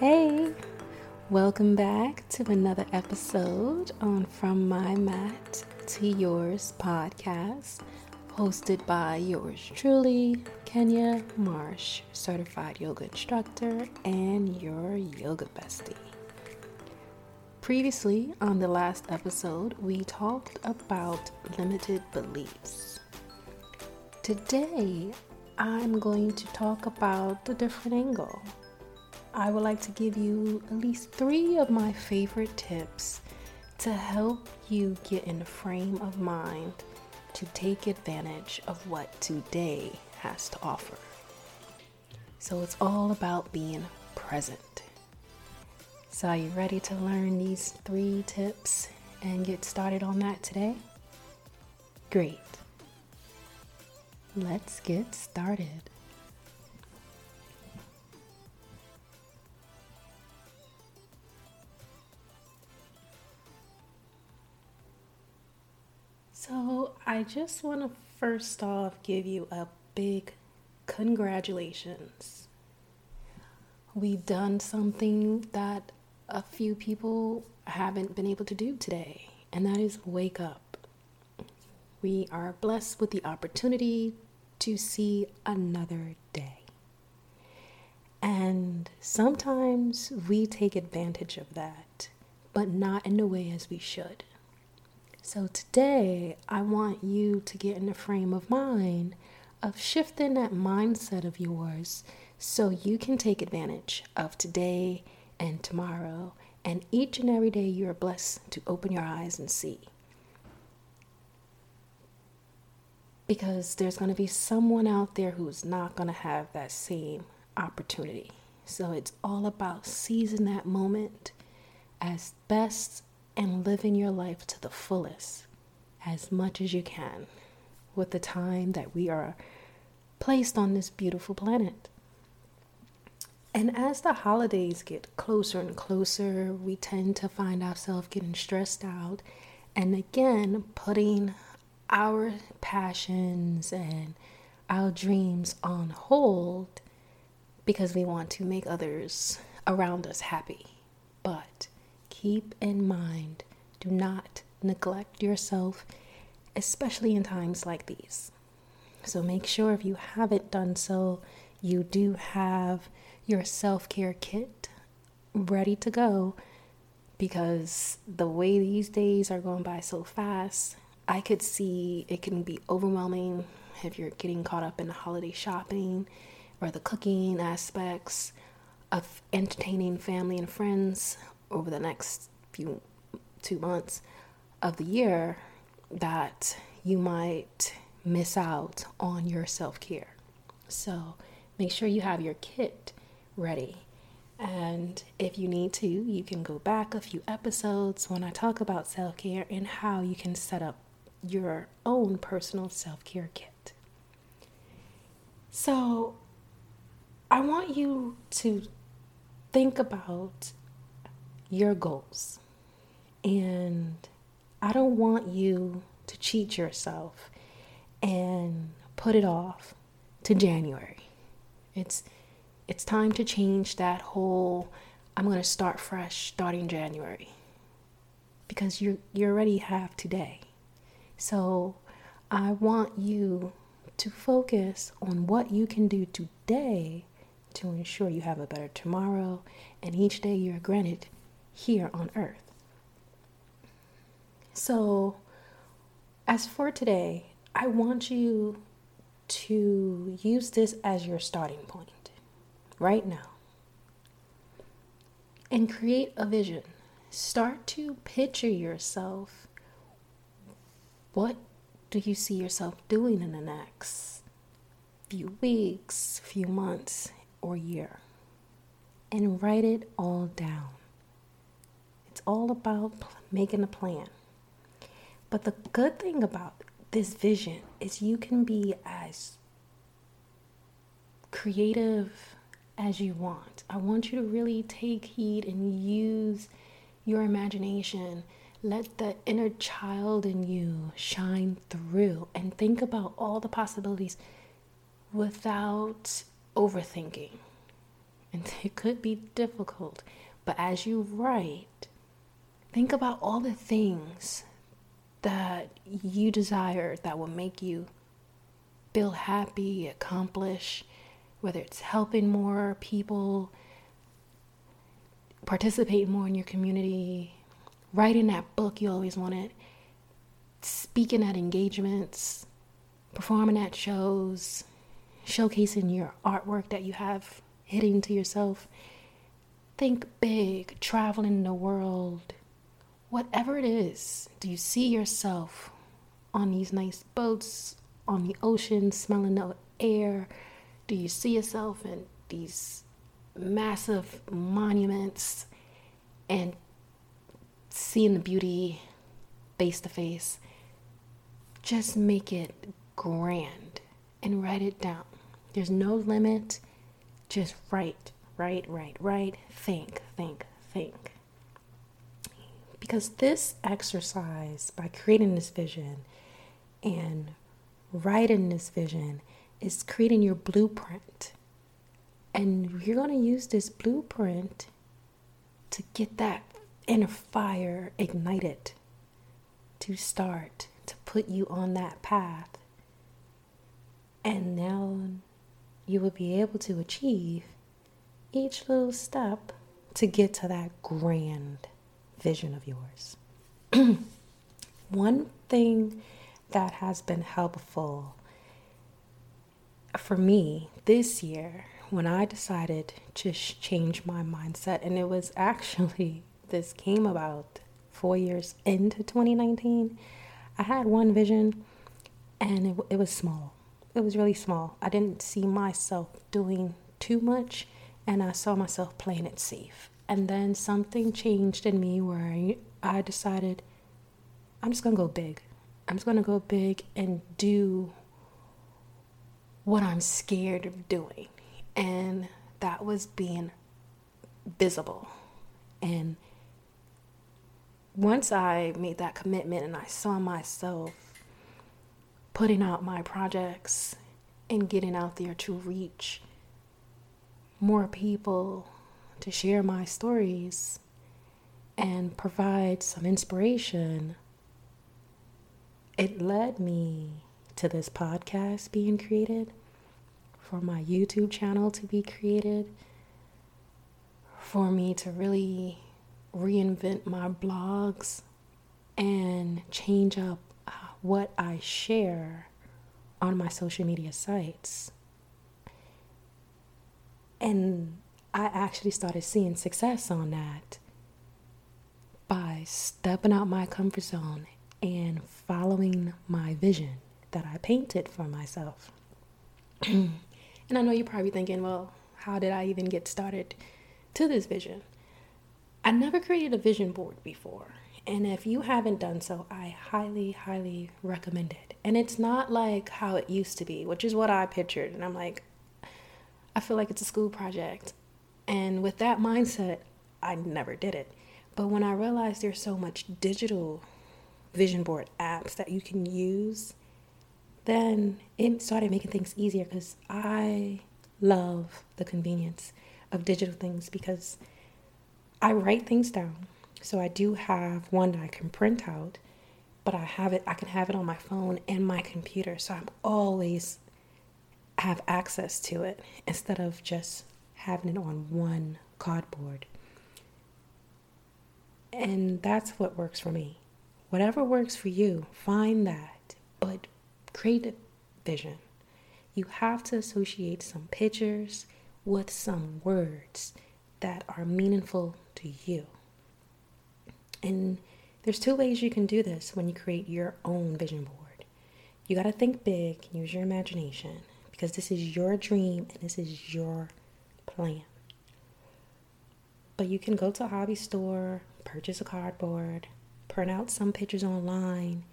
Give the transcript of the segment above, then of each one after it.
Hey, welcome back to another episode on From My Mat to Yours podcast, hosted by yours truly, Kenya Marsh, certified yoga instructor and your yoga bestie. Previously, on the last episode, we talked about limited beliefs. Today, I'm going to talk about a different angle I would like to give you at least three of my favorite tips to help you get in the frame of mind to take advantage of what today has to offer. So it's all about being present. So, are you ready to learn these three tips and get started on that today? Great. Let's get started. I just want to first off give you a big congratulations. We've done something that a few people haven't been able to do today, and that is wake up. We are blessed with the opportunity to see another day. And sometimes we take advantage of that, but not in the way as we should. So today, I want you to get in the frame of mind of shifting that mindset of yours so you can take advantage of today and tomorrow and each and every day you are blessed to open your eyes and see. Because there's going to be someone out there who's not going to have that same opportunity. So it's all about seizing that moment as best and living your life to the fullest as much as you can with the time that we are placed on this beautiful planet. And as the holidays get closer and closer, we tend to find ourselves getting stressed out and again putting our passions and our dreams on hold because we want to make others around us happy. But keep in mind do not neglect yourself, especially in times like these. So make sure if you haven't done so, you do have your self care kit ready to go because the way these days are going by so fast, I could see it can be overwhelming if you're getting caught up in the holiday shopping or the cooking aspects of entertaining family and friends over the next few two months of the year that you might miss out on your self care. So make sure you have your kit ready. And if you need to, you can go back a few episodes when I talk about self care and how you can set up your own personal self care kit. So I want you to think about your goals. And I don't want you to cheat yourself and put it off to January. It's it's time to change that whole I'm going to start fresh starting January. Because you you already have today. So I want you to focus on what you can do today to ensure you have a better tomorrow and each day you're granted here on earth. So, as for today, I want you to use this as your starting point right now and create a vision. Start to picture yourself. What do you see yourself doing in the next few weeks, few months, or year? And write it all down. All about making a plan. But the good thing about this vision is you can be as creative as you want. I want you to really take heed and use your imagination. Let the inner child in you shine through and think about all the possibilities without overthinking. and it could be difficult. But as you write, think about all the things that you desire that will make you feel happy, accomplish, whether it's helping more people, participate more in your community, writing that book you always wanted, speaking at engagements, performing at shows, showcasing your artwork that you have hitting to yourself. Think big, traveling the world, whatever it is. Do you see yourself on these nice boats, on the ocean, smelling the air? Do you see yourself in these massive monuments and seeing the beauty face to face? Just make it grand and write it down. There's no limit. Just write, write, write, write. Think, think, think. Because this exercise, by creating this vision and writing this vision, is creating your blueprint. And you're going to use this blueprint to get that inner fire ignited, to start, to put you on that path and now you will be able to achieve each little step to get to that grand vision of yours. One thing that has been helpful for me this year when I decided to change my mindset, and it was actually, this came about four years into 2019. I had one vision and it, it was small it was really small. I didn't see myself doing too much and I saw myself playing it safe. And then something changed in me where I, decided I'm just going to go big. I'm just going to go big and do what I'm scared of doing. And that was being visible. And once I made that commitment and I saw myself putting out my projects and getting out there to reach more people, to share my stories and provide some inspiration, it led me to this podcast being created, for my YouTube channel to be created, for me to really reinvent my blogs and change up uh, what I share on my social media sites. And I actually started seeing success on that by stepping out my comfort zone and following my vision that I painted for myself. and I know you're probably thinking, well, how did I even get started to this vision? I never created a vision board before. And if you haven't done so, I highly, highly recommend it. And it's not like how it used to be, which is what I pictured. And I'm like, I feel like it's a school project. And with that mindset, I never did it. But when I realized there's so much digital vision board apps that you can use, then it started making things easier because I love the convenience of digital things because I write things down so I do have one that I can print out, but I have it I can have it on my phone and my computer. So I'm always have access to it instead of just having it on one cardboard. And that's what works for me. Whatever works for you, find that, but create a vision. You have to associate some pictures with some words that are meaningful to you. And there's two ways you can do this when you create your own vision board. You got to think big, use your imagination, because this is your dream and this is your plan. But you can go to a hobby store, purchase a cardboard, print out some pictures online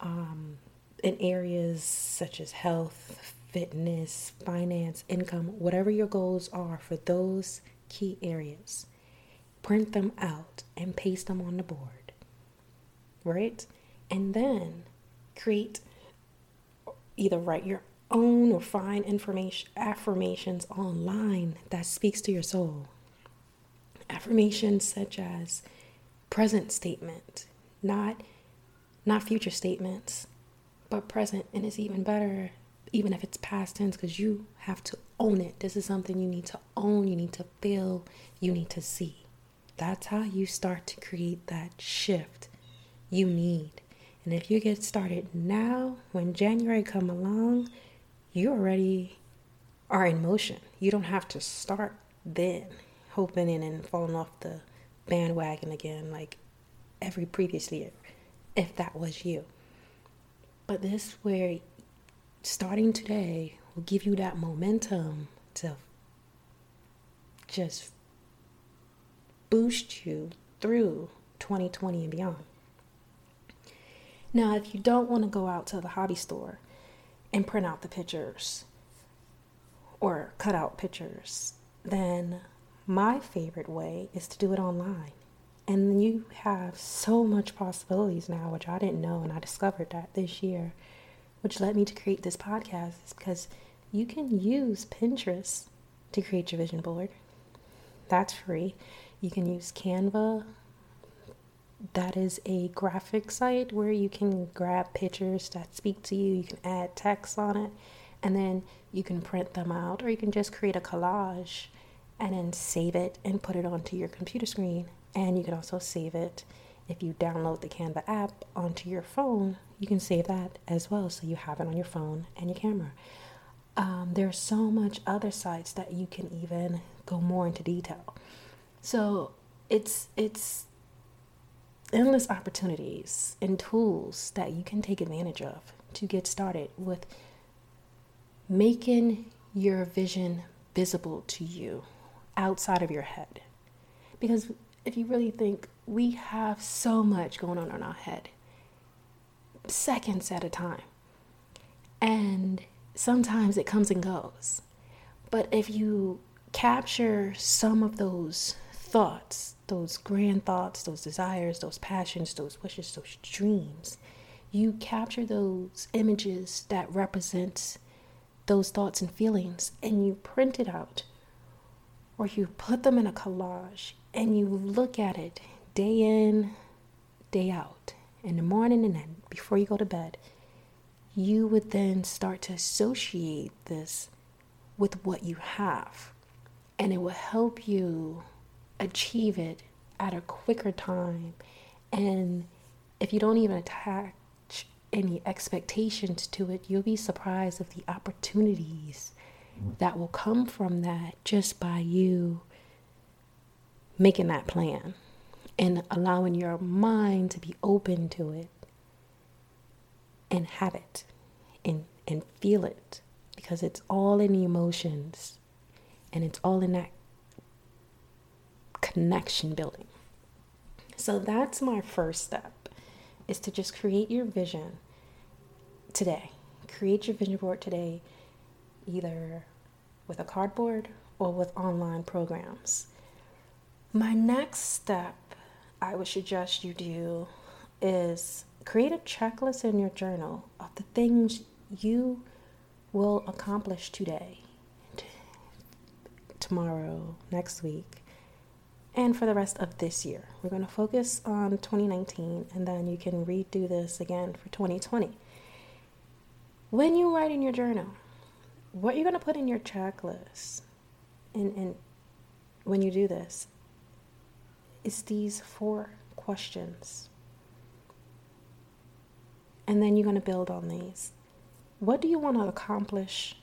um, in areas such as health, fitness, finance, income, whatever your goals are for those key areas print them out and paste them on the board, right? And then create either write your own or find information affirmations online that speaks to your soul. Affirmations such as present statement, not not future statements, but present and it's even better even if it's past tense because you have to own it. This is something you need to own, you need to feel, you need to see. That's how you start to create that shift you need. And if you get started now, when January come along, you already are in motion. You don't have to start then hoping and, and falling off the bandwagon again like every previous year, if that was you. But this where starting today will give you that momentum to just boost you through 2020 and beyond. Now, if you don't want to go out to the hobby store and print out the pictures or cut out pictures, then my favorite way is to do it online. And you have so much possibilities now, which I didn't know, and I discovered that this year, which led me to create this podcast, is because you can use Pinterest to create your vision board. That's free. You can use Canva. That is a graphic site where you can grab pictures that speak to you. You can add text on it, and then you can print them out, or you can just create a collage and then save it and put it onto your computer screen. And you can also save it if you download the Canva app onto your phone. You can save that as well, so you have it on your phone and your camera. Um, there's so much other sites that you can even go more into detail. So it's it's endless opportunities and tools that you can take advantage of to get started with making your vision visible to you outside of your head. Because if you really think, we have so much going on in our head, seconds at a time. And sometimes it comes and goes. But if you capture some of those thoughts, those grand thoughts, those desires, those passions, those wishes, those dreams, you capture those images that represent those thoughts and feelings and you print it out or you put them in a collage and you look at it day in, day out, in the morning and then before you go to bed, you would then start to associate this with what you have. And it will help you achieve it at a quicker time. And if you don't even attach any expectations to it, you'll be surprised of the opportunities that will come from that just by you making that plan and allowing your mind to be open to it and have it and, and feel it because it's all in the emotions and it's all in that connection building. So that's my first step is to just create your vision today. Create your vision board today either with a cardboard or with online programs. My next step I would suggest you do is create a checklist in your journal of the things you will accomplish today, tomorrow, next week, and for the rest of this year. We're going to focus on 2019 and then you can redo this again for 2020. When you write in your journal, what you're going to put in your checklist and, and when you do this is these four questions. And then you're going to build on these. What do you want to accomplish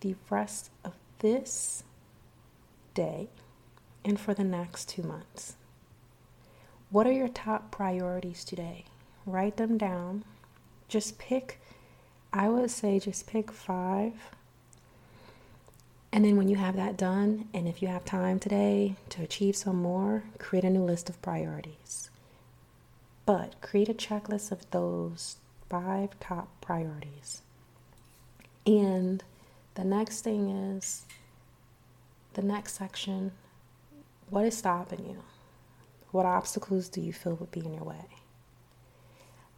the rest of this day and for the next two months? What are your top priorities today? Write them down. Just pick, I would say, just pick five and then when you have that done, and if you have time today to achieve some more, create a new list of priorities. But create a checklist of those five top priorities. And the next thing is the next section what is stopping you? What obstacles do you feel would be in your way?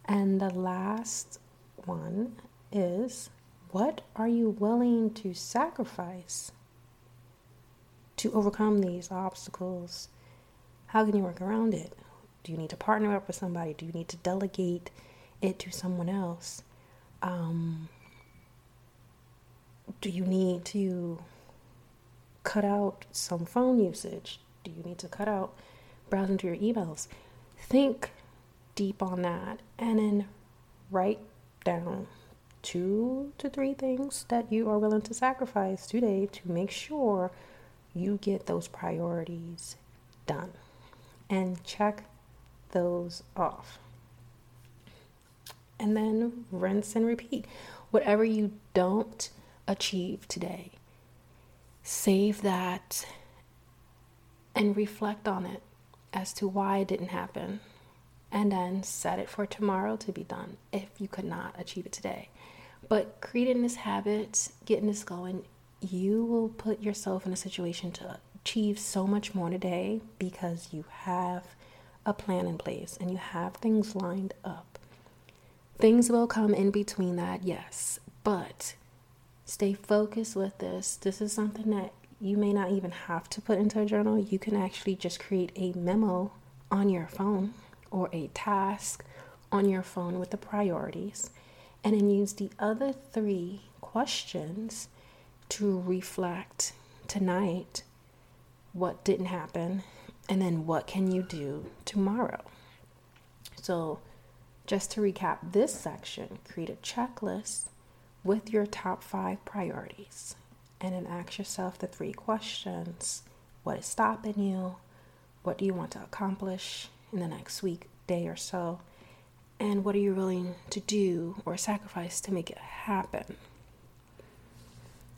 And the last one is what are you willing to sacrifice to overcome these obstacles? How can you work around it? Do you need to partner up with somebody? Do you need to delegate it to someone else? Um, do you need to cut out some phone usage? Do you need to cut out browsing through your emails? Think deep on that and then write down two to three things that you are willing to sacrifice today to make sure you get those priorities done and check those off. And then rinse and repeat. Whatever you don't achieve today, save that and reflect on it as to why it didn't happen. And then set it for tomorrow to be done if you could not achieve it today. But creating this habit, getting this going, you will put yourself in a situation to achieve so much more today because you have a plan in place and you have things lined up. Things will come in between that, yes, but stay focused with this. This is something that you may not even have to put into a journal. You can actually just create a memo on your phone or a task on your phone with the priorities and then use the other three questions to reflect tonight what didn't happen and then what can you do tomorrow. So, just to recap this section, create a checklist with your top five priorities and then ask yourself the three questions What is stopping you? What do you want to accomplish in the next week, day, or so? And what are you willing to do or sacrifice to make it happen?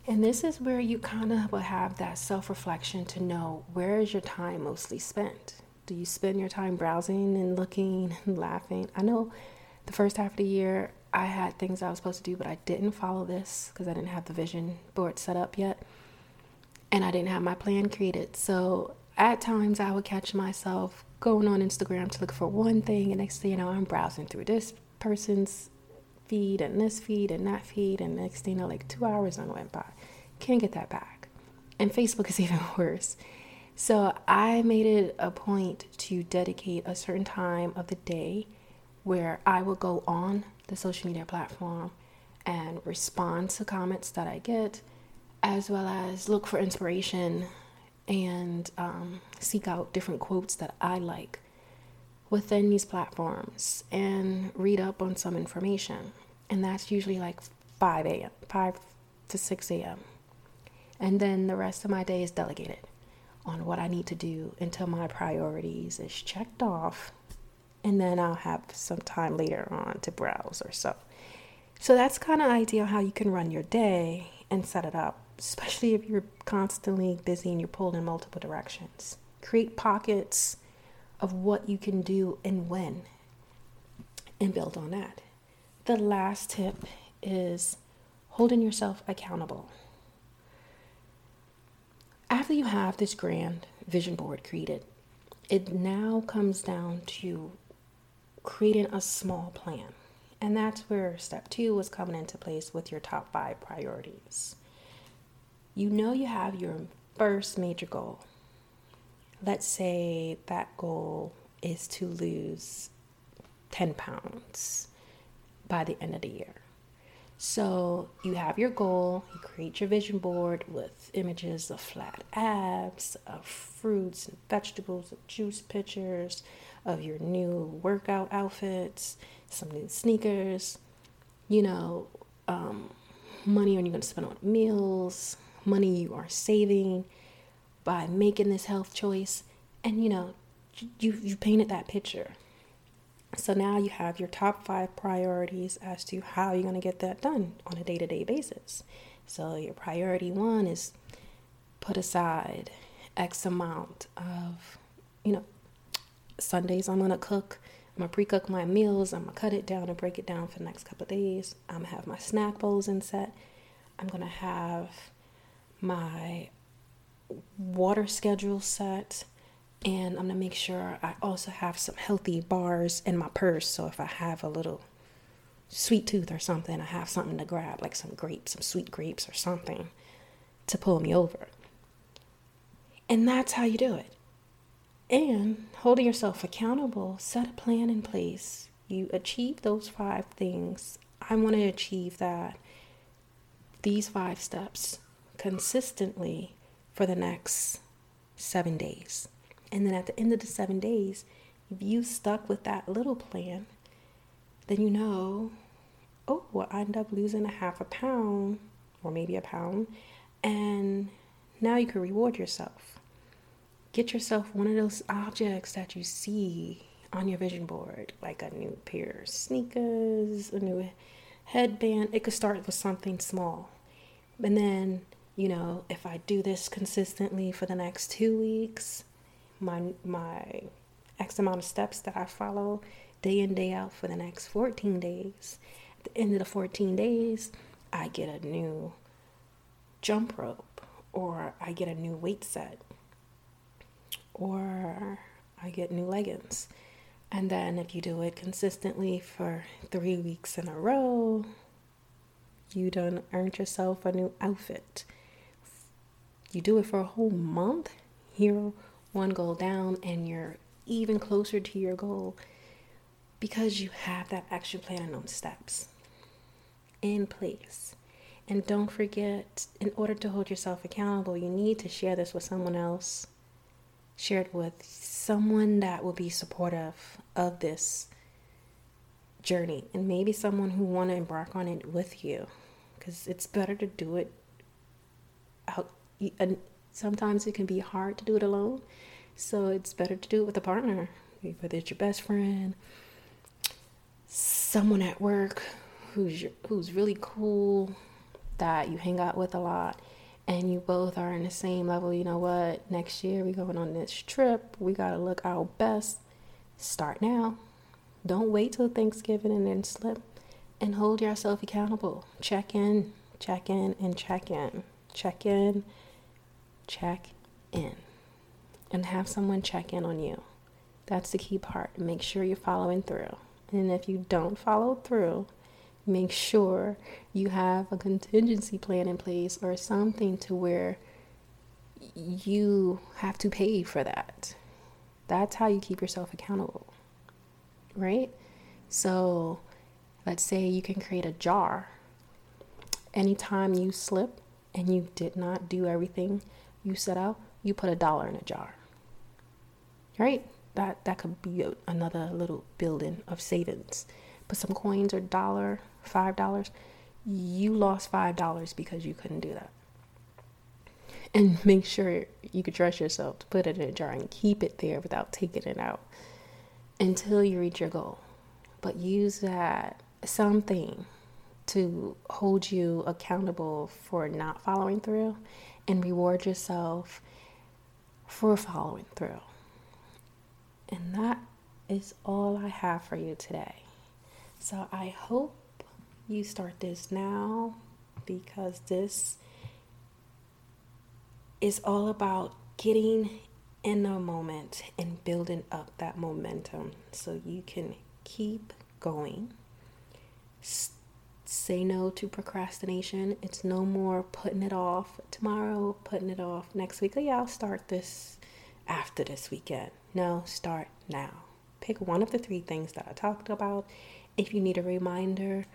And this is where you kind of will have that self reflection to know where is your time mostly spent? Do you spend your time browsing and looking and laughing? I know the first half of the year I had things I was supposed to do, but I didn't follow this because I didn't have the vision board set up yet. And I didn't have my plan created. So at times I would catch myself going on Instagram to look for one thing, and next thing you know, I'm browsing through this person's feed and this feed and that feed, and next thing you know, like two hours on went by. Can't get that back. And Facebook is even worse. So I made it a point to dedicate a certain time of the day where I will go on the social media platform and respond to comments that I get, as well as look for inspiration and um, seek out different quotes that I like within these platforms and read up on some information. And that's usually like 5 a.m., 5 to 6 a.m. And then the rest of my day is delegated on what I need to do until my priorities is checked off. And then I'll have some time later on to browse or so. So that's kind of ideal how you can run your day and set it up especially if you're constantly busy and you're pulled in multiple directions. Create pockets of what you can do and when, and build on that. The last tip is holding yourself accountable. After you have this grand vision board created, it now comes down to creating a small plan. And that's where step two was coming into place with your top five priorities you know you have your first major goal. Let's say that goal is to lose 10 pounds by the end of the year. So you have your goal, you create your vision board with images of flat abs, of fruits and vegetables, of juice pictures, of your new workout outfits, some new sneakers, you know, um, money you're going to spend on meals, money you are saving by making this health choice. And you know, you you painted that picture. So now you have your top five priorities as to how you're going to get that done on a day to day basis. So your priority one is put aside X amount of, you know, Sundays I'm going to cook. I'm going to pre cook my meals. I'm to cut it down and break it down for the next couple of days. I'm to have my snack bowls in set. I'm to have my water schedule set and I'm gonna make sure I also have some healthy bars in my purse. So if I have a little sweet tooth or something, I have something to grab, like some grapes, some sweet grapes or something to pull me over. And that's how you do it. And holding yourself accountable, set a plan in place. You achieve those five things. I want to achieve that, these five steps consistently for the next seven days. And then at the end of the seven days, if you stuck with that little plan, then you know, oh, well, I end up losing a half a pound or maybe a pound. And now you can reward yourself. Get yourself one of those objects that you see on your vision board, like a new pair of sneakers, a new headband. It could start with something small. And then, you know, if I do this consistently for the next two weeks, my my X amount of steps that I follow day in, day out for the next 14 days. At the end of the 14 days, I get a new jump rope, or I get a new weight set, or I get new leggings. And then if you do it consistently for three weeks in a row, you done earned yourself a new outfit. You do it for a whole month, you're one goal down and you're even closer to your goal because you have that action plan and those steps in place. And don't forget, in order to hold yourself accountable, you need to share this with someone else. Share it with someone that will be supportive of this journey and maybe someone who want to embark on it with you because it's better to do it out sometimes it can be hard to do it alone so it's better to do it with a partner, whether it's your best friend, someone at work who's your, who's really cool that you hang out with a lot and you both are in the same level. You know what? Next year we're going on this trip. We got to look our best. Start now. Don't wait till Thanksgiving and then slip and hold yourself accountable. Check in, check in, and check in. Check in, check in and have someone check in on you. That's the key part. Make sure you're following through. And if you don't follow through, make sure you have a contingency plan in place or something to where you have to pay for that. That's how you keep yourself accountable, right? So let's say you can create a jar. Anytime you slip and you did not do everything you set out, you put a dollar in a jar right? That that could be a, another little building of savings. Put some coins or dollar, five dollars. You lost five dollars because you couldn't do that. And make sure you could trust yourself to put it in a jar and keep it there without taking it out until you reach your goal. But use that something to hold you accountable for not following through and reward yourself for following through. And that is all I have for you today. So I hope you start this now because this is all about getting in the moment and building up that momentum so you can keep going. S- say no to procrastination. It's no more putting it off tomorrow, putting it off next week. Oh, yeah, I'll start this after this weekend. No, start now. Pick one of the three things that I talked about. If you need a reminder,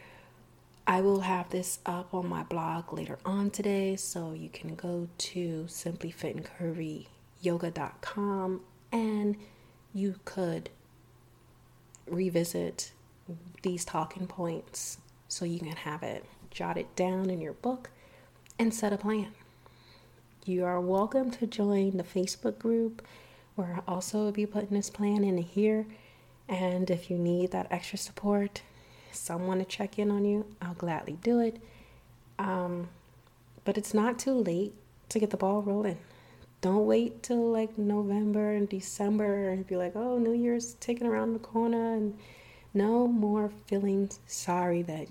I will have this up on my blog later on today, so you can go to simplyfitandcurvyyoga.com and you could revisit these talking points so you can have it jot it down in your book and set a plan. You are welcome to join the Facebook group where I'll also be putting this plan in here. And if you need that extra support, someone to check in on you, I'll gladly do it. Um, but it's not too late to get the ball rolling. Don't wait till like November and December and be like, oh, New Year's taking around the corner. And no more feeling sorry that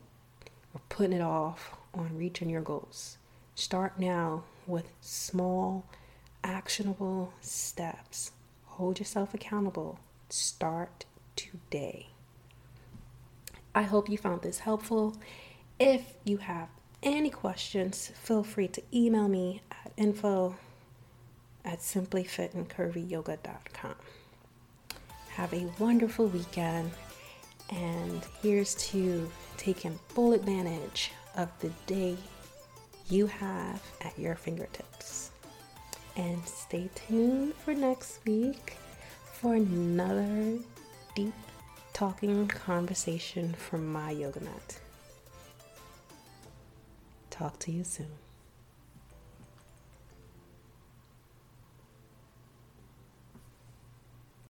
you're putting it off on reaching your goals. Start now with small, actionable steps. Hold yourself accountable. Start today. I hope you found this helpful. If you have any questions, feel free to email me at info at simplyfitandcurvyyoga.com. Have a wonderful weekend, and here's to taking full advantage of the day you have at your fingertips. And stay tuned for next week for another deep talking conversation from my yoga mat. Talk to you soon.